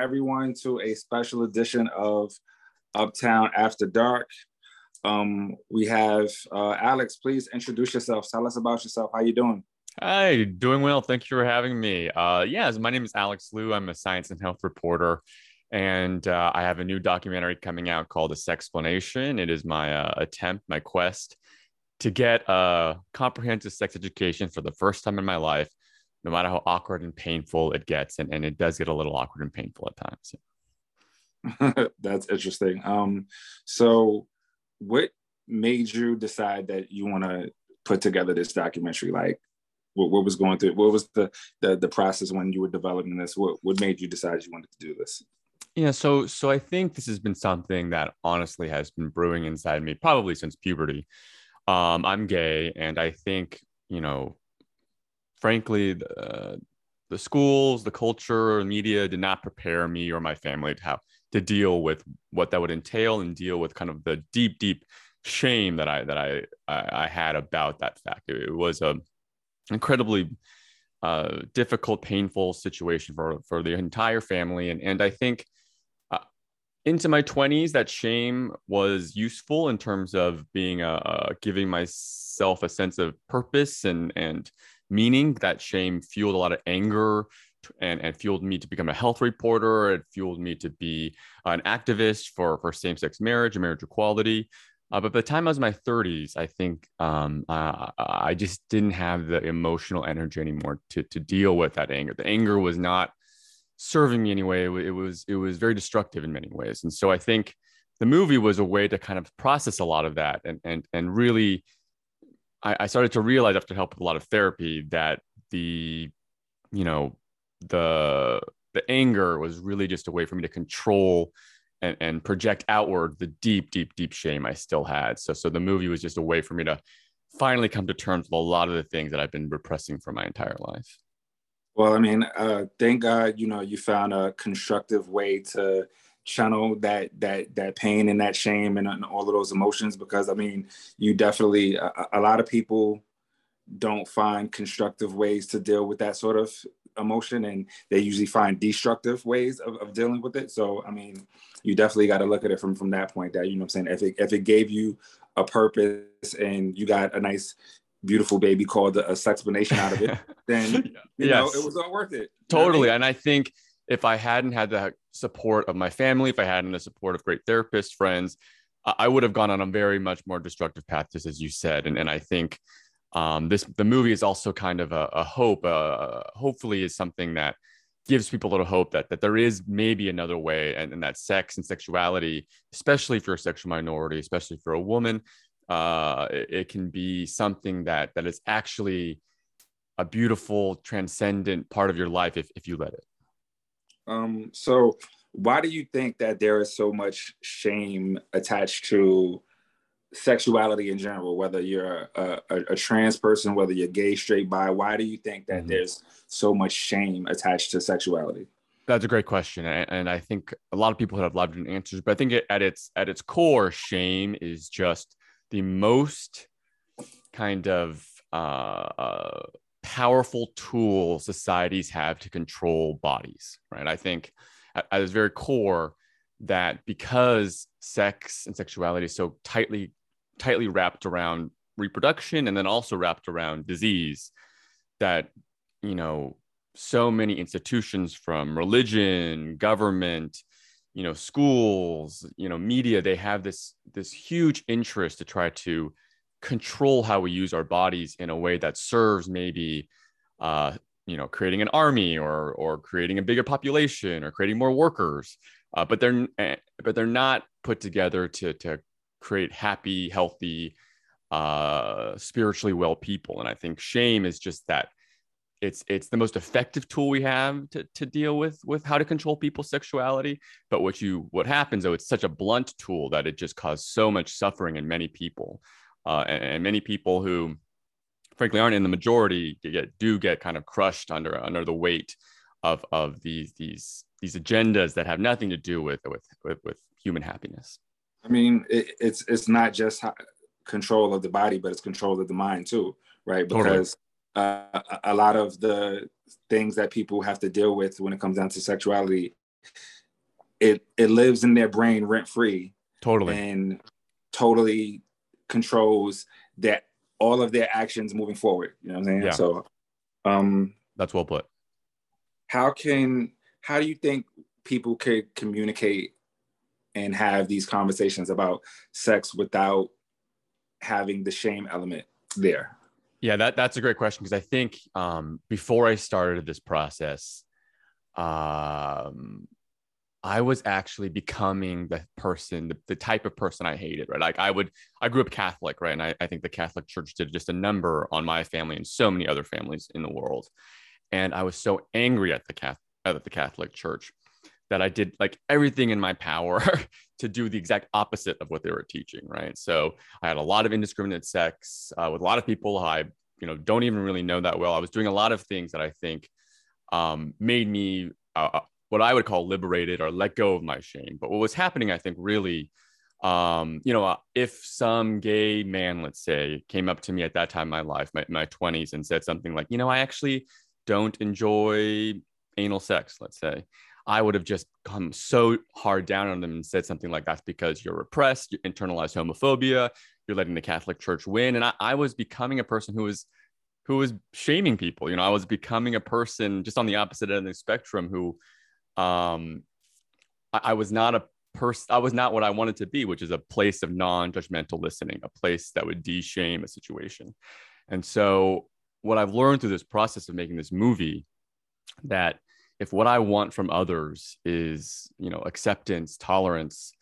everyone to a special edition of Uptown After Dark. Um, we have uh, Alex. Please introduce yourself. Tell us about yourself. How you doing? Hi, doing well. Thank you for having me. Uh, yes, my name is Alex Liu. I'm a science and health reporter, and uh, I have a new documentary coming out called "A Sexplanation." It is my uh, attempt, my quest to get a comprehensive sex education for the first time in my life, no matter how awkward and painful it gets, and, and it does get a little awkward and painful at times. That's interesting. Um, so, what made you decide that you want to put together this documentary? Like, what, what was going through? What was the, the the process when you were developing this? What what made you decide you wanted to do this? Yeah, so so I think this has been something that honestly has been brewing inside me probably since puberty. Um, I'm gay, and I think you know, frankly, the, the schools, the culture, the media did not prepare me or my family to have to deal with what that would entail and deal with kind of the deep, deep shame that I that I I, I had about that fact. It, it was a incredibly uh, difficult, painful situation for for the entire family, and and I think uh, into my twenties, that shame was useful in terms of being a, a, giving myself a sense of purpose and and meaning. That shame fueled a lot of anger. And, and fueled me to become a health reporter. It fueled me to be an activist for, for same sex marriage and marriage equality. Uh, but by the time I was in my 30s, I think um, uh, I just didn't have the emotional energy anymore to to deal with that anger. The anger was not serving me anyway. It was it was very destructive in many ways, and so I think the movie was a way to kind of process a lot of that and and and really. I, I started to realize after help with a lot of therapy that the, you know, the the anger was really just a way for me to control and, and project outward the deep, deep, deep shame I still had. So, so the movie was just a way for me to finally come to terms with a lot of the things that I've been repressing for my entire life. Well, I mean, uh, thank God, you know, you found a constructive way to channel that that that pain and that shame and, and all of those emotions because I mean, you definitely a, a lot of people don't find constructive ways to deal with that sort of emotion and they usually find destructive ways of, of dealing with it so i mean you definitely got to look at it from from that point that you know i'm saying if it if it gave you a purpose and you got a nice beautiful baby called a, a explanation out of it then you yes. know it was all worth it totally I mean? and i think if i hadn't had the support of my family if i hadn't the support of great therapists friends i would have gone on a very much more destructive path just as you said. And, and i think um, this the movie is also kind of a, a hope uh, hopefully is something that gives people a little hope that that there is maybe another way and, and that sex and sexuality especially if you're a sexual minority especially for a woman uh, it, it, can be something that that is actually a beautiful transcendent part of your life if, if you let it um, so why do you think that there is so much shame attached to sexuality in general, whether you're a, a, a, trans person, whether you're gay, straight, bi, why do you think that mm-hmm. there's so much shame attached to sexuality? That's a great question, and I think a lot of people have lot of answers. But I think at its at its core, shame is just the most kind of uh, uh, powerful tool societies have to control bodies. Right? I think at, at its very core, that because sex and sexuality is so tightly tightly wrapped around reproduction and then also wrapped around disease that you know so many institutions from religion government you know schools you know media they have this this huge interest to try to control how we use our bodies in a way that serves maybe uh you know creating an army or or creating a bigger population or creating more workers. Uh, but they're eh, but they're not put together to to create happy, healthy, uh, spiritually well people. And I think shame is just that it's it's the most effective tool we have to, to deal with with how to control people's sexuality. But what you what happens though it's such a blunt tool that it just caused so much suffering in many people uh, and, and, many people who frankly aren't in the majority get, do get kind of crushed under under the weight of of these these these agendas that have nothing to do with with with, with human happiness I mean, it, it's it's not just control of the body, but it's control of the mind too, right? Because totally. uh, a lot of the things that people have to deal with when it comes down to sexuality it it lives in their brain rent free. Totally. And totally controls that all of their actions moving forward. You know what I'm saying? Yeah. So um that's well put. How can how do you think people could communicate and have these conversations about sex without having the shame element there? Yeah, that, that's a great question because I think um, before I started this process, um, I was actually becoming the person, the, the, type of person I hated, right? Like I would, I grew up Catholic, right? And I, I think the Catholic Church did just a number on my family and so many other families in the world. And I was so angry at the Catholic, at the Catholic Church that I did like everything in my power to do the exact opposite of what they were teaching, right? So I had a lot of indiscriminate sex uh, with a lot of people I, you know, don't even really know that well. I was doing a lot of things that I think um, made me uh, uh what I would call liberated or let go of my shame. But what was happening, I think, really, um, you know, uh, if some gay man, let's say, came up to me at that time in my life, my, my 20s, and said something like, you know, I actually don't enjoy anal sex, let's say. I would have just come so hard down on them and said something like that's because you're repressed, you internalized homophobia, you're letting the Catholic Church win. And I, I was becoming a person who was who was shaming people. You know, I was becoming a person just on the opposite end of the spectrum who um, I, I was not a person, I was not what I wanted to be, which is a place of non judgmental listening, a place that would de shame a situation. And so, what I've learned through this process of making this movie, that if what I want from others is, you know, acceptance, tolerance,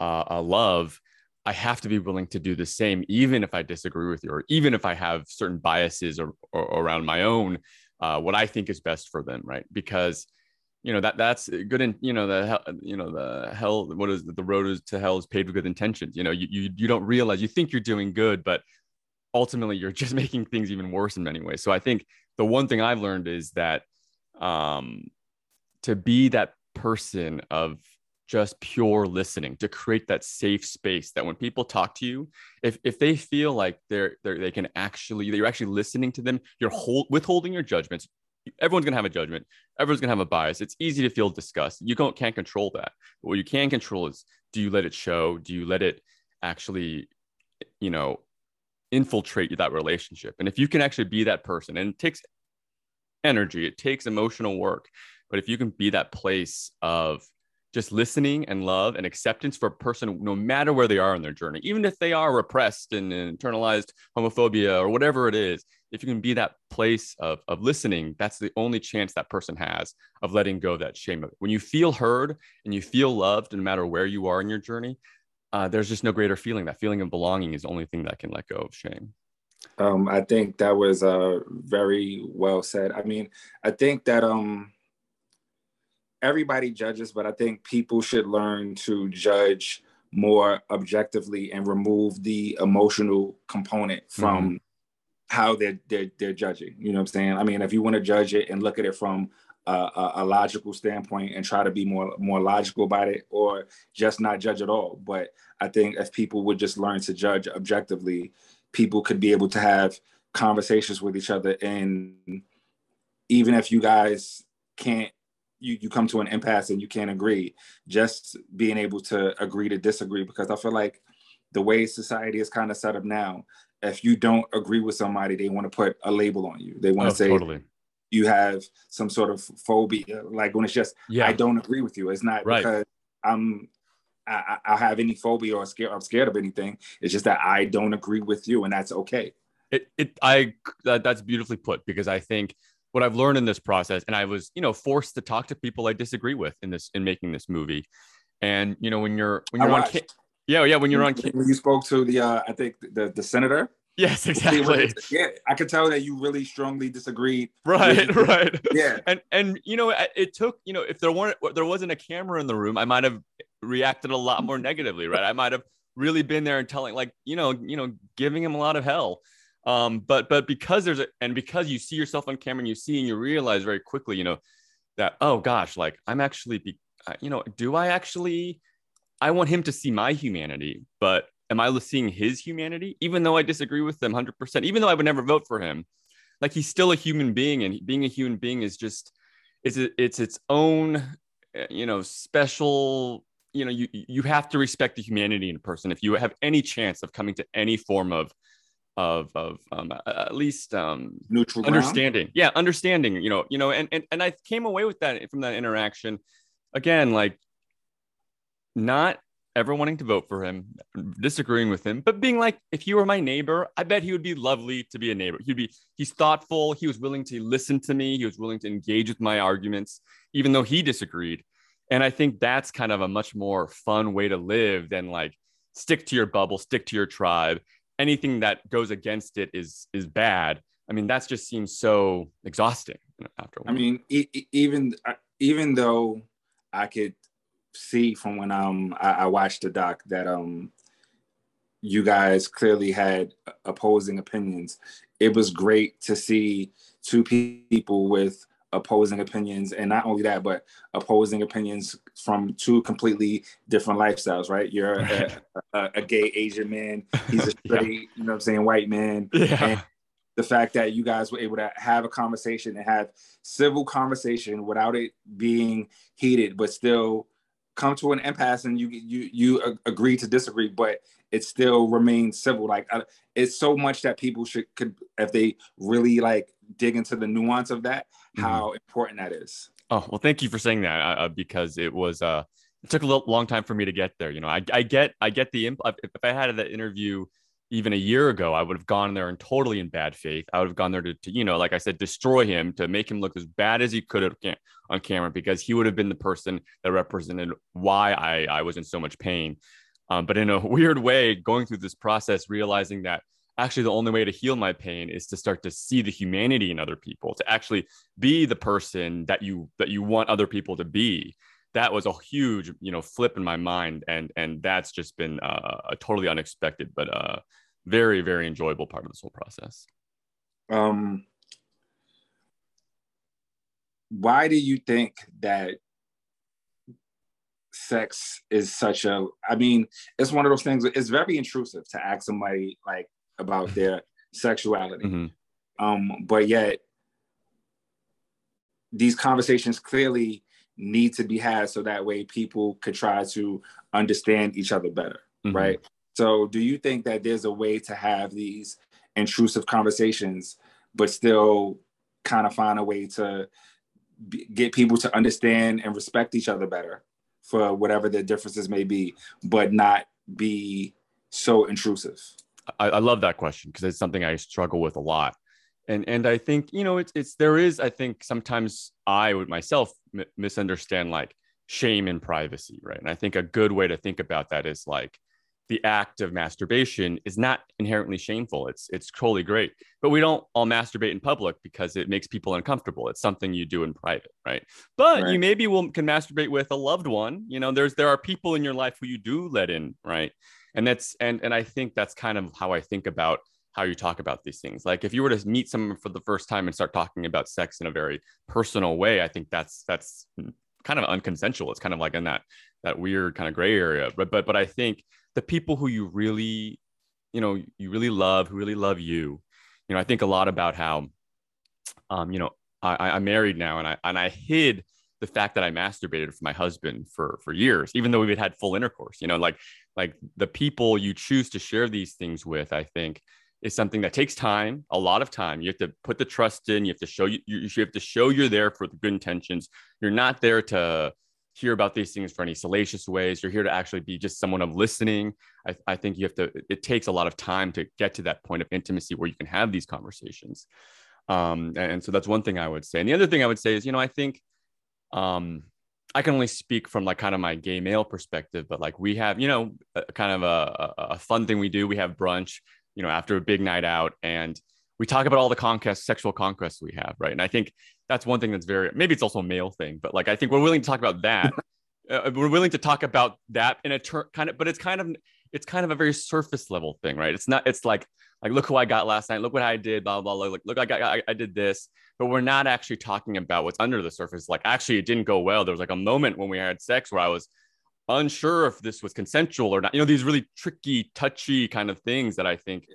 uh, a love, I have to be willing to do the same, even if I disagree with you, or even if I have certain biases or, or around my own, uh, what I think is best for them, right? Because you know that that's good and you know the hell you know the hell what is the road to hell is paved with good intentions you know you, you you don't realize you think you're doing good but ultimately you're just making things even worse in many ways. So i think the one thing i've learned is that um to be that person of just pure listening to create that safe space that when people talk to you if if they feel like they're, they're they can actually that you're actually listening to them you're hold, withholding your judgments everyone's going to have a judgment. Everyone's going to have a bias. It's easy to feel disgust. You don't, can't control that. But what you can control is do you let it show? Do you let it actually, you know, infiltrate that relationship? And if you can actually be that person, and it takes energy, it takes emotional work. But if you can be that place of just listening and love and acceptance for a person, no matter where they are in their journey, even if they are repressed and internalized homophobia or whatever it is, if you can be that place of, of listening, that's the only chance that person has of letting go of that shame. When you feel heard and you feel loved, no matter where you are in your journey, uh, there's just no greater feeling. That feeling of belonging is the only thing that can let go of shame. Um, I think that was uh, very well said. I mean, I think that um, everybody judges, but I think people should learn to judge more objectively and remove the emotional component from mm-hmm. How they're, they're they're judging. You know what I'm saying? I mean, if you want to judge it and look at it from a, a, logical standpoint and try to be more more logical about it, or just not judge at all. But I think if people would just learn to judge objectively, people could be able to have conversations with each other and even if you guys can't you, you come to an impasse and you can't agree just being able to agree to disagree because i feel like the way society is kind of set up now if you don't agree with somebody they want to put a label on you they want to oh, say totally. you have some sort of phobia like when it's just yeah. i don't agree with you it's not right. because i'm I, I have any phobia or scared I'm scared of anything. It's just that I don't agree with you, and that's okay. It, it I that, that's beautifully put because I think what I've learned in this process, and I was, you know, forced to talk to people I disagree with in this in making this movie. And you know, when you're when you're on, ca- yeah, yeah, when you're on, when you spoke to the, uh, I think the the senator. Yes, exactly. Yeah, I could tell that you really strongly disagreed. Right, with, right. Yeah, and and you know, it took you know, if there weren't there wasn't a camera in the room, I might have reacted a lot more negatively. Right, I might have really been there and telling like you know you know giving him a lot of hell um, but but because there's a and because you see yourself on camera and you see and you realize very quickly, you know, that oh gosh, like I'm actually be, you know, do I actually I want him to see my humanity, but am I seeing his humanity? Even though I disagree with them 100%, even though I would never vote for him, like he's still a human being, and being a human being is just it's it's its own eh, you know special you know you you have to respect the humanity in a person if you have any chance of coming to any form of of of um, at least um, neutral understanding. Yeah, understanding. You know, you know, and and and I came away with that from that interaction. Again, like not ever wanting to vote for him, disagreeing with him, but being like, if you were my neighbor, I bet he would be lovely to be a neighbor. He'd be, he's thoughtful. He was willing to listen to me. He was willing to engage with my arguments, even though he disagreed. And I think that's kind of a much more fun way to live than like stick to your bubble, stick to your tribe, anything that goes against it is is bad. I mean, that just seems so exhausting after. I mean, e- even uh, even though I could see from when um I, I watched the doc that um you guys clearly had opposing opinions. It was great to see two people with opposing opinions and not only that but opposing opinions from two completely different lifestyles right you're a, a, a gay asian man he's a straight yeah. you know what i'm saying white man yeah. and the fact that you guys were able to have a conversation and have civil conversation without it being heated but still come to an impasse and you you you agree to disagree but it still remains civil. Like uh, it's so much that people should could if they really like dig into the nuance of that mm-hmm. how important that is. Oh well thank you for saying that uh, uh because it was uh it took a little, long time for me to get there you know? I, I get i get the imp- if i had that interview even a year ago, I would have gone there and totally in bad faith. I would have gone there to, to, you know, like I said, destroy him to make him look as bad as he could on camera because he would have been the person that represented why I, I was in so much pain. Um, but in a weird way, going through this process, realizing that actually the only way to heal my pain is to start to see the humanity in other people, to actually be the person that you that you want other people to be. That was a huge, you know, flip in my mind, and and that's just been uh, a totally unexpected, but uh, very very enjoyable part of this whole process um why do you think that sex is such a i mean it's one of those things it's very intrusive to ask somebody like about their sexuality mm-hmm. um but yet these conversations clearly need to be had so that way people could try to understand each other better mm-hmm. right so, do you think that there's a way to have these intrusive conversations, but still kind of find a way to be, get people to understand and respect each other better for whatever the differences may be, but not be so intrusive? I, I love that question because it's something I struggle with a lot. And, and I think, you know, it's, it's, there is, I think sometimes I would myself m- misunderstand like shame and privacy, right? And I think a good way to think about that is like, the act of masturbation is not inherently shameful. It's it's totally great. But we don't all masturbate in public because it makes people uncomfortable. It's something you do in private, right? But right. you maybe will can masturbate with a loved one. You know, there's there are people in your life who you do let in, right? And that's and and I think that's kind of how I think about how you talk about these things. Like if you were to meet someone for the first time and start talking about sex in a very personal way, I think that's that's kind of unconsensual. It's kind of like in that that weird kind of gray area. But but but I think the people who you really, you know, you really love, who really love you. You know, I think a lot about how, um, you know, I, I'm married now, and I and I hid the fact that I masturbated for my husband for for years, even though we've had full intercourse. You know, like like the people you choose to share these things with, I think is something that takes time, a lot of time. You have to put the trust in. You have to show you you you have to show you're there for the good intentions. You're not there to hear about these things for any salacious ways. You're here to actually be just someone of listening. I, I, think you have to, it takes a lot of time to get to that point of intimacy where you can have these conversations. Um, and, and, so that's one thing I would say. And the other thing I would say is, you know, I think um, I can only speak from like kind of my gay male perspective, but like we have, you know, a, kind of a, a fun thing we do. We have brunch, you know, after a big night out and we talk about all the conquests, sexual conquests we have, right? And I think that's one thing that's very maybe it's also a male thing, but like I think we're willing to talk about that. uh, we're willing to talk about that in a ter- kind of, but it's kind of it's kind of a very surface level thing, right? It's not. It's like like look who I got last night. Look what I did. Blah blah. blah. Look look I got I, I did this. But we're not actually talking about what's under the surface. Like actually, it didn't go well. There was like a moment when we had sex where I was unsure if this was consensual or not. You know, these really tricky, touchy kind of things that I think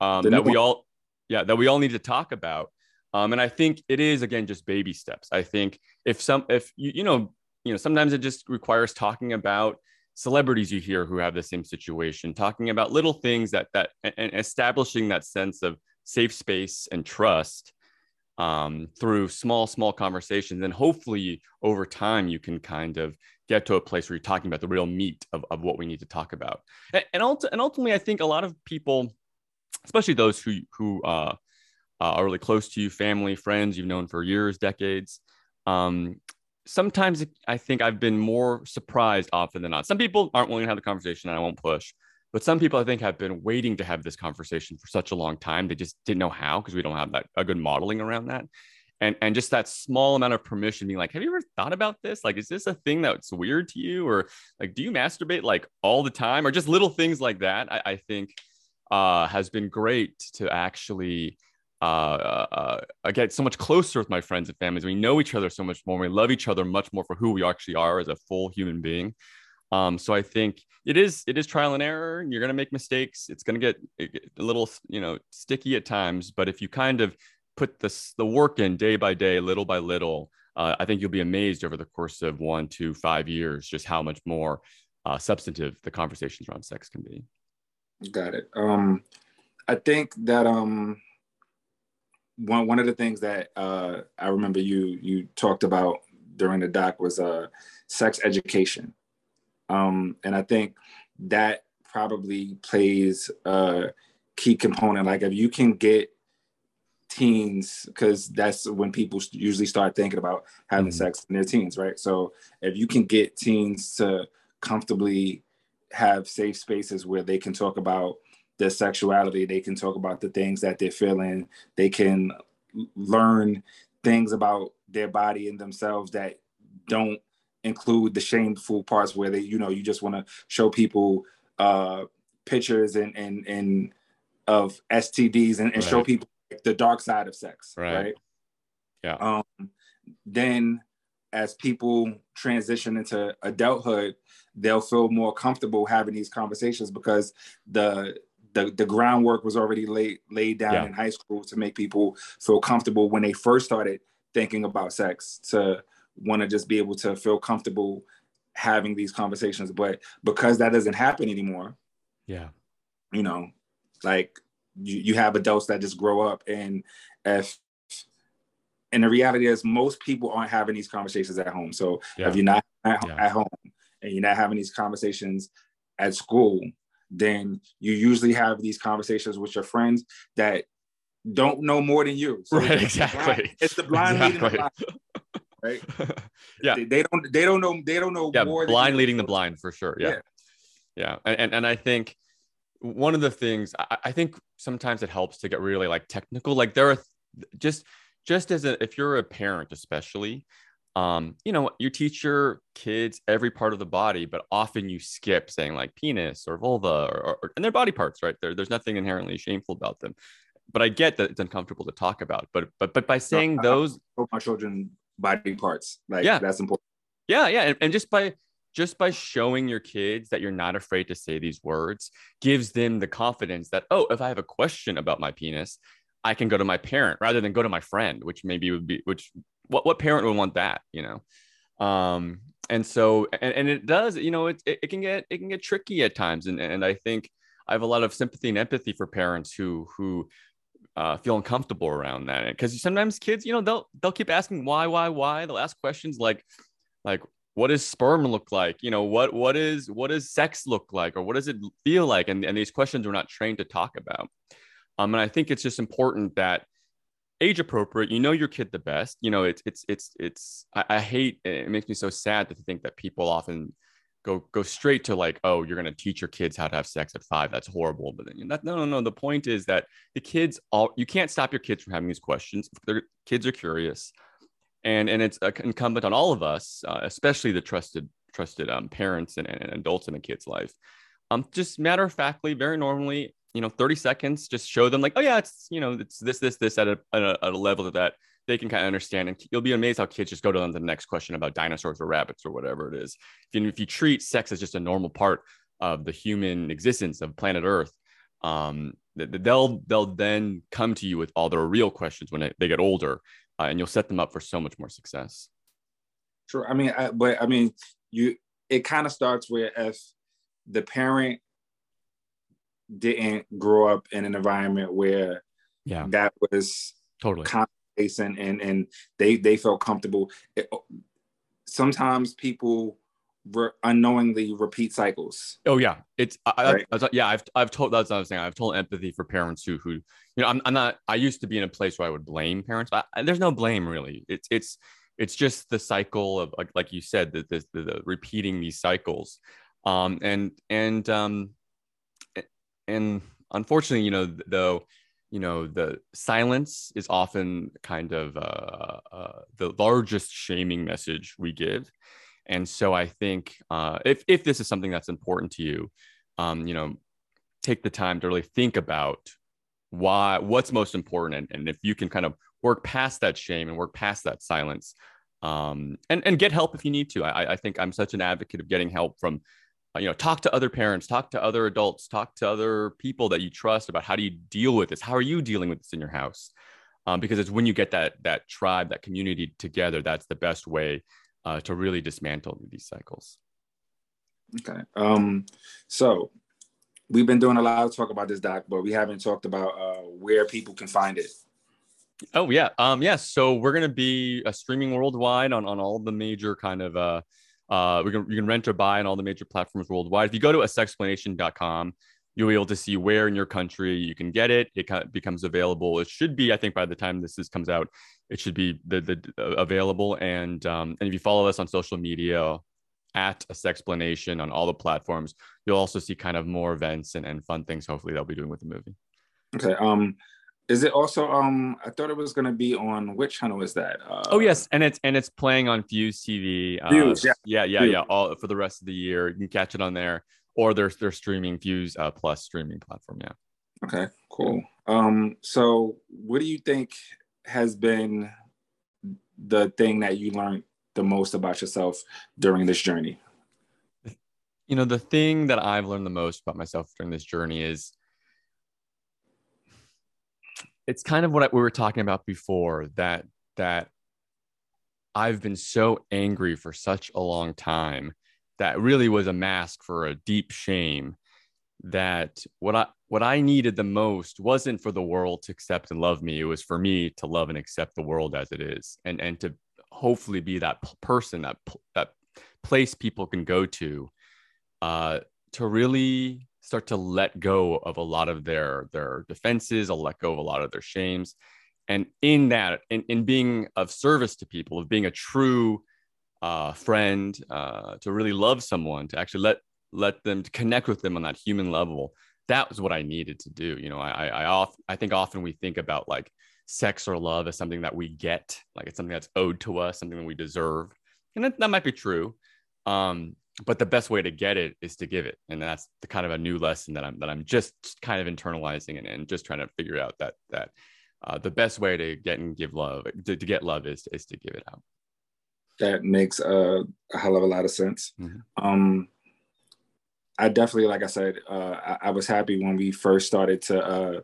um, that we all yeah that we all need to talk about um, and i think it is again just baby steps. I think if some if you, you know you know sometimes it just requires talking about celebrities you hear who have the same situation talking about little things that that and establishing that sense of safe space and trust um, through small small conversations. And hopefully over time you can kind of get to a place where you're talking about the real meat of, of what we need to talk about. And and, and ultimately i think a lot of people especially those who who uh, uh, are really close to you family friends you've known for years decades um, sometimes I think I've been more surprised often than not. Some people aren't willing to have the conversation and I won't push. But some people I think have been waiting to have this conversation for such a long time. They just didn't know how because we don't have that a good modeling around that. And and just that small amount of permission being like, have you ever thought about this? Like, is this a thing that's weird to you? Or like, do you masturbate like all the time? Or just little things like that, I, I think uh, has been great to actually uh, uh, I get so much closer with my friends and families. We know each other so much more. We love each other much more for who we actually are as a full human being. Um, so I think it is it is trial and error. You're gonna make mistakes. It's gonna get a little you know sticky at times. But if you kind of put this the work in day by day, little by little, uh, I think you'll be amazed over the course of one, two, five years just how much more uh, substantive the conversations around sex can be. Got it. Um, I think that um one one of the things that uh, I remember you you talked about during the doc was uh, sex education, um, and I think that probably plays a key component. Like if you can get teens, because that's when people usually start thinking about having mm-hmm. sex in their teens, right? So if you can get teens to comfortably have safe spaces where they can talk about their sexuality. They can talk about the things that they're feeling. They can learn things about their body and themselves that don't include the shameful parts where they, you know, you just want to show people uh, pictures and and and of STDs and, and right. show people the dark side of sex, right? right? Yeah. Um, then as people transition into adulthood, they'll feel more comfortable having these conversations because the the, the groundwork was already laid laid down yeah. in high school to make people feel comfortable when they first started thinking about sex to want to just be able to feel comfortable having these conversations but because that doesn't happen anymore yeah you know like you, you have adults that just grow up and if and the reality is most people aren't having these conversations at home so yeah. if you're not at, yeah. at home and you're not having these conversations at school then you usually have these conversations with your friends that don't know more than you. So right, it's exactly. The it's the blind exactly. leading the blind, right? yeah, they, they, don't they don't know they don't know yeah, more. Blind leading the blind for sure. Yeah, yeah, yeah. And, and and I think one of the things I, I think sometimes it helps to get really like technical. Like there are just just as a, if you're a parent especially um, you know, you teach your kids every part of the body, but often you skip saying like penis or vulva or, or and their body parts, right? There, there's nothing inherently shameful about them. But I get that it's uncomfortable to talk about. But but but by saying no, those my children body parts, like yeah, that's important. Yeah, yeah. And, and just by just by showing your kids that you're not afraid to say these words gives them the confidence that, oh, if I have a question about my penis, I can go to my parent rather than go to my friend, which maybe would be which what what parent would want that, you know? Um, and so and, and it does, you know, it, it, it can get it can get tricky at times. And and I think I have a lot of sympathy and empathy for parents who who uh, feel uncomfortable around that because sometimes kids, you know, they'll they'll keep asking why, why, why. They'll ask questions like like what does sperm look like you know what what is what does sex look like or what does it feel like and, and these questions we're not trained to talk about um, and I think it's just important that age appropriate, you know your kid the best. You know, it's it's it's it's I, I hate it makes me so sad to think that people often go go straight to like, oh, you're gonna teach your kids how to have sex at five. That's horrible. But then no, no, no. The point is that the kids all you can't stop your kids from having these questions. Their kids are curious, and and it's incumbent on all of us, uh, especially the trusted trusted um, parents and, and adults in a kid's life. Um, just matter of factly, very normally you know 30 seconds just show them like oh yeah it's you know it's this this this at a, at a, at a level that they can kind of understand. And you'll be amazed how kids just go to the next question about dinosaurs or rabbits or whatever it is. If you, if you treat sex as just a normal part of the human existence of planet earth um, they'll they'll then come to you with all their real questions when they, they get older uh, and you'll set them up for so much more success. Sure I mean, I, but I mean, you. It kind of starts where if the parent didn't grow up in an environment where yeah that was totally and and and they they felt comfortable. It, sometimes people re- unknowingly repeat cycles. Oh yeah, it's I, right? I, I, yeah. I've I've told that's what I was saying. I've told empathy for parents who who you know I'm I'm not. I used to be in a place where I would blame parents, but I, there's no blame really. It's it's it's just the cycle of like, like you said the, the, the, the repeating these cycles, um and and um and unfortunately you know though you know the silence is often kind of uh, uh, the largest shaming message we give. And so i think uh, if, if this is something that's important to you um, you know take the time to really think about why what's most important and, and if you can kind of work past that shame and work past that silence um, and and get help if you need to. I, I think i'm such an advocate of getting help from you know talk to other parents talk to other adults talk to other people that you trust about how do you deal with this? How are you dealing with this in your house? Um, because it's when you get that that tribe that community together that's the best way uh, to really dismantle these cycles. Okay um, so we've been doing a lot of talk about this doc but we haven't talked about uh, where people can find it. Oh yeah um yeah so we're going to be uh, streaming worldwide on on all the major kind of uh we can, you can rent or buy on all the major platforms worldwide. If you go to a sexplanation.com, you'll be able to see where in your country you can get it. It becomes available. It should be, I think, by the time this is, comes out, it should be the, the uh, available. And um, and if you follow us on social media at a sexplanation on all the platforms, you'll also see kind of more events and, and fun things. Hopefully, they'll be doing with the movie. Okay. Um, is it also um I thought it was gonna be on which channel is that? Uh, oh yes, and it's and it's playing on Fuse TV. Uh, Fuse, yeah. Yeah, yeah, Fuse. yeah. All for the rest of the year. You can catch it on there. Or they're they're streaming Fuse uh, plus streaming platform. Yeah. Okay, cool. Um, so what do you think has been the thing that you learned the most about yourself during this journey? You know, the thing that I've learned the most about myself during this journey is it's kind of what we were talking about before that that I've been so angry for such a long time that really was a mask for a deep shame that what I what I needed the most wasn't for the world to accept and love me. It was for me to love and accept the world as it is and and to hopefully be that person that that place people can go to uh to really start to let go of a lot of their their defenses i'll let go of a lot of their shames. And in that in, in being of service to people of being a true uh, friend uh, to really love someone to actually let let them to connect with them on that human level that was what i needed to do. You know i i off, i think often we think about like sex or love as something that we get like it's something that's owed to us something that we deserve. And that, that might be true. Um but the best way to get it is to give it. And that's the kind of a new lesson that i'm that i'm just kind of internalizing and, and just trying to figure out that that uh, the best way to get and give love to, to get love is is to give it out. That makes a, a hell of a lot of sense. Mm-hmm. um i definitely like i said uh I, I, was happy when we first started to uh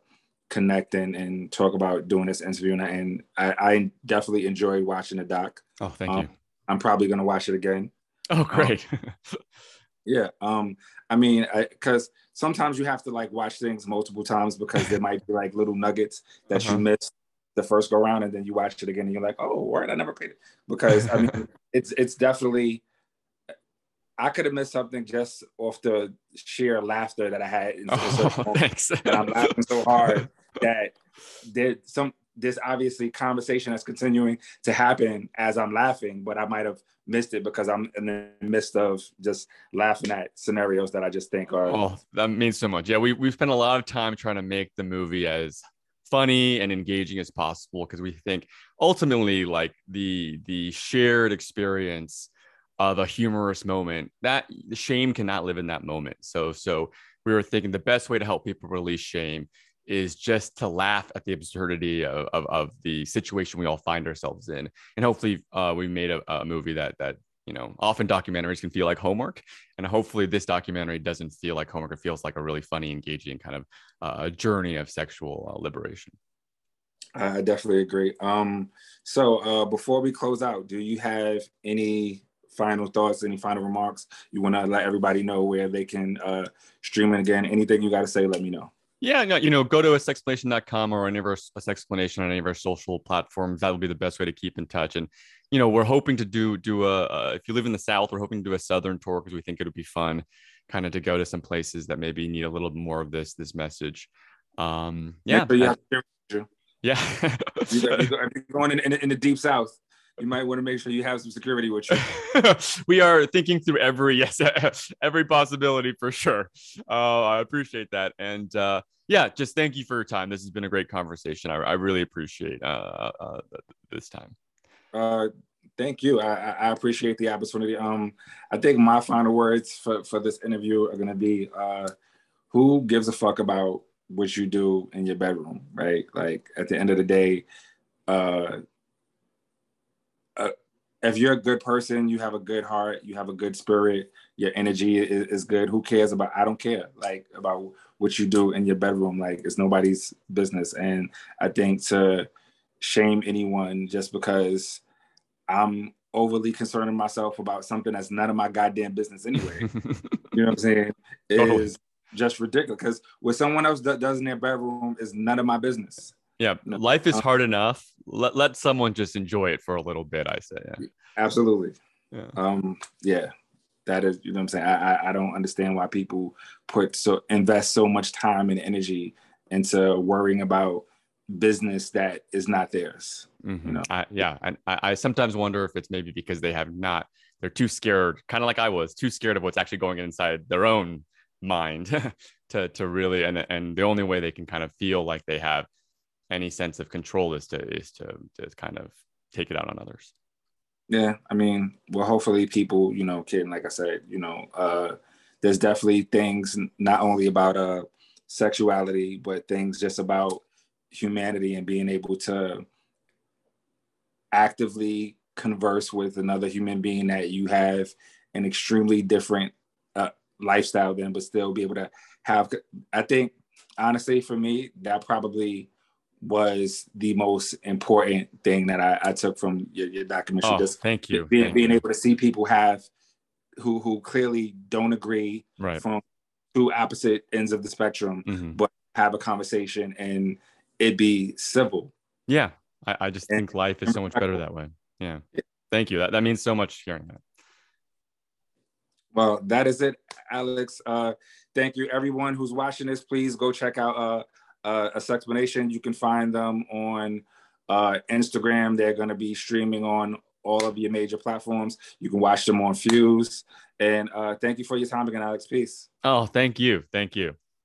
connect and, and talk about doing this interview. And, I, and I, I definitely enjoyed watching the doc. Oh thank um, you. I'm probably going to watch it again Oh, um, great. Um, yeah. Um, I mean, because sometimes you have to like watch things multiple times because there might be like little nuggets that uh-huh. you missed the first go around, and then you watch it again, and you're like, oh, word, I never paid it. Because I mean, it's it's definitely. I could have missed something just off the sheer laughter that I had. In, oh, thanks. And I'm laughing so hard that there some this obviously conversation that's continuing to happen as I'm laughing, but I might have missed it because I'm in the midst of just laughing at scenarios that I just think are. Oh, that means so much. Yeah, we we spent a lot of time trying to make the movie as funny and engaging as possible because we think ultimately like the the shared experience of a humorous moment that shame cannot live in that moment so so we were thinking the best way to help people release shame is just to laugh at the absurdity of, of, of, the situation we all find ourselves in. And hopefully uh, we made a, a, movie that, that, you know, often documentaries can feel like homework. And hopefully this documentary doesn't feel like homework. It feels like a really funny, engaging kind of uh, journey of sexual uh, liberation. I definitely agree. Um, so uh, before we close out, do you have any final thoughts, any final remarks? You want to let everybody know where they can uh, stream it again? Anything you got to say, let me know. Yeah, no, you know, go to a sexplanation.com or any of our a sexplanation on any of our social platforms. That will be the best way to keep in touch. And you know, we're hoping to do do a uh, if you live in the South, we're hoping to do a Southern tour because we think it would be fun, kind of to go to some places that maybe need a little more of this this message. Um, yeah, yeah, yeah. you, are going in, in, in the deep South you might want to make sure you have some security with you. we are thinking through every yes, every possibility for sure. Uh, I appreciate that, and uh, yeah, just thank you for your time. This has been a great conversation. I, I really appreciate uh, uh this time. Uh, thank you. I, I, appreciate the opportunity. Um, I think my final words for for this interview are gonna be, uh, who gives a fuck about what you do in your bedroom, right? Like at the end of the day, uh uh, if you're a good person, you have a good heart, you have a good spirit, your energy is, is, good. Who cares about? I don't care like about what you do in your bedroom. Like it's nobody's business. And I think to shame anyone just because I'm overly concerning myself about something that's none of my goddamn business anyway. you know what I'm saying? Is just ridiculous because what someone else does in their bedroom is none of my business. Yeah, life is uh, hard enough. Let let someone just enjoy it for a little bit. I say, yeah. absolutely. Yeah. Um. Yeah. That is, you know, what I'm saying. I, I I don't understand why people put so invest so much time and energy into worrying about business that is not theirs. Mm-hmm. You know? I, yeah, and I, I sometimes wonder if it's maybe because they have not. They're too scared, kind of like I was, too scared of what's actually going inside their own mind to to really and and the only way they can kind of feel like they have any sense of control is to is to to kind of take it out on others. Yeah i mean well hopefully people you know can like i said you know uh there's definitely things not only about uh sexuality but things just about humanity and being able to actively converse with another human being that you have an extremely different uh, lifestyle than but still be able to have i think honestly for me that probably was the most important thing that I, I took from your, your documentary. Oh, Just thank you. Being, thank being you. able to see people have who who clearly don't agree right. from two opposite ends of the spectrum, mm-hmm. but have a conversation and it be civil. Yeah. I, I just and, think life is so much better that way. Yeah. Thank you. That that means so much hearing that. Well, that is it, Alex. Uh, thank you, everyone who's watching this. Please go check out uh, uh, a Sexplanation. You can find them on uh, Instagram. They're going to be streaming on all of your major platforms. You can watch them on Fuse. And uh, thank you for your time again, Alex. Peace. Oh, thank you. Thank you.